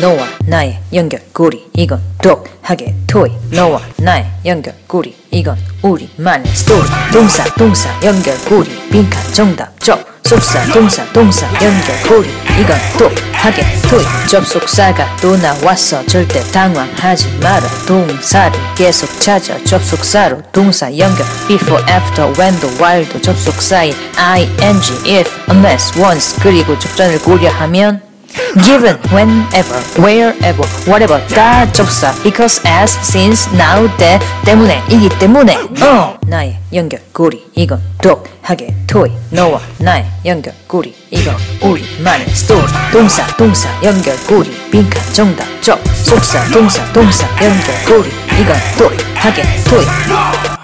너와 나의 연결고리 이건 독하게 토이 너와 나의 연결고리 이건 우리만의 스토리. 동사 동사 연결고리 빈칸 정답 접속사 동사 동사 연결고리 이건 독하게 토이 접속사가 또 나왔어 절대 당황하지 마라. 동사를 계속 찾아 접속사로 동사 연결. before after when도 while도 접속사인 ing if unless once. 그리고 접전을 고려하면 given, whenever, wherever, whatever. 다 접사. Because, as, since, now, 때 때문에 이기 때문에. 어 나의 연결고리. 이건 독하게 토이 너와 나의 연결고리. 이건 우리만의 스토리. 동사 동사 연결고리. 빈칸 정답 접속사 동사 동사 연결고리. 이건 독하게 토이